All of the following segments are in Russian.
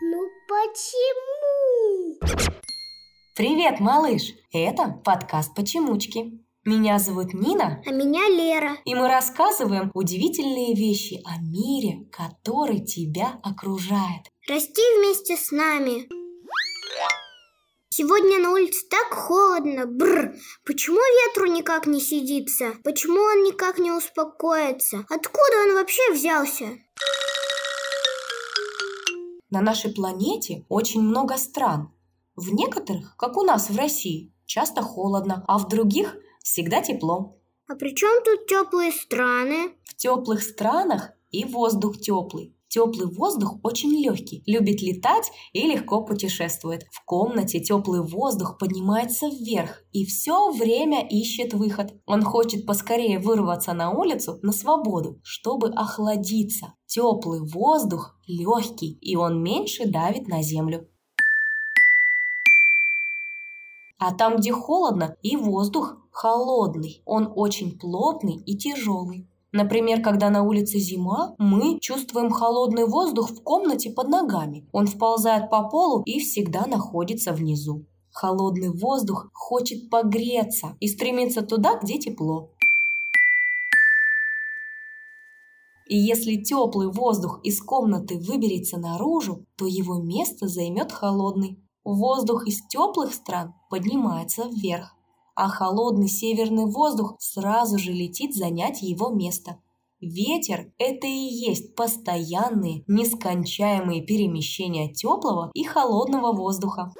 Ну почему? Привет, малыш! Это подкаст «Почемучки». Меня зовут Нина, А меня Лера. и мы рассказываем удивительные вещи о мире, который тебя окружает. Расти вместе с нами. Сегодня на улице так холодно. Бр. Почему ветру никак не сидится? Почему он никак не успокоится? Откуда он вообще взялся? На нашей планете очень много стран. В некоторых, как у нас в России, часто холодно, а в других всегда тепло. А при чем тут теплые страны? В теплых странах и воздух теплый. Теплый воздух очень легкий, любит летать и легко путешествует. В комнате теплый воздух поднимается вверх и все время ищет выход. Он хочет поскорее вырваться на улицу на свободу, чтобы охладиться. Теплый воздух легкий и он меньше давит на землю. А там, где холодно, и воздух холодный. Он очень плотный и тяжелый. Например, когда на улице зима, мы чувствуем холодный воздух в комнате под ногами. Он вползает по полу и всегда находится внизу. Холодный воздух хочет погреться и стремится туда, где тепло. И если теплый воздух из комнаты выберется наружу, то его место займет холодный. Воздух из теплых стран поднимается вверх, а холодный северный воздух сразу же летит занять его место. Ветер – это и есть постоянные, нескончаемые перемещения теплого и холодного воздуха.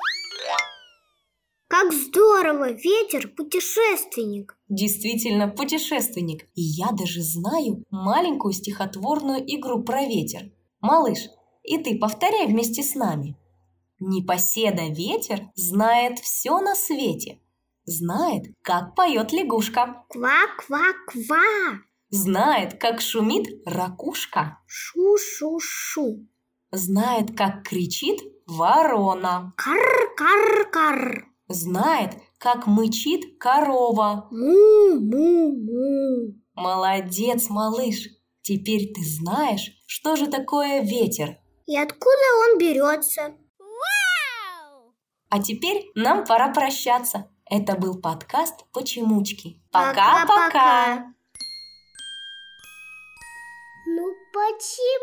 Как здорово! Ветер – путешественник. Действительно путешественник. И я даже знаю маленькую стихотворную игру про ветер. Малыш, и ты повторяй вместе с нами. Непоседа ветер знает все на свете. Знает, как поет лягушка. Ква-ква-ква! Знает, как шумит ракушка. Шу-шу-шу! Знает, как кричит ворона. Кар-кар-кар! Знает, как мычит корова. Му-му-му! Молодец, малыш. Теперь ты знаешь, что же такое ветер. И откуда он берется? А теперь нам пора прощаться. Это был подкаст «Почемучки». Пока-пока. Ну почему?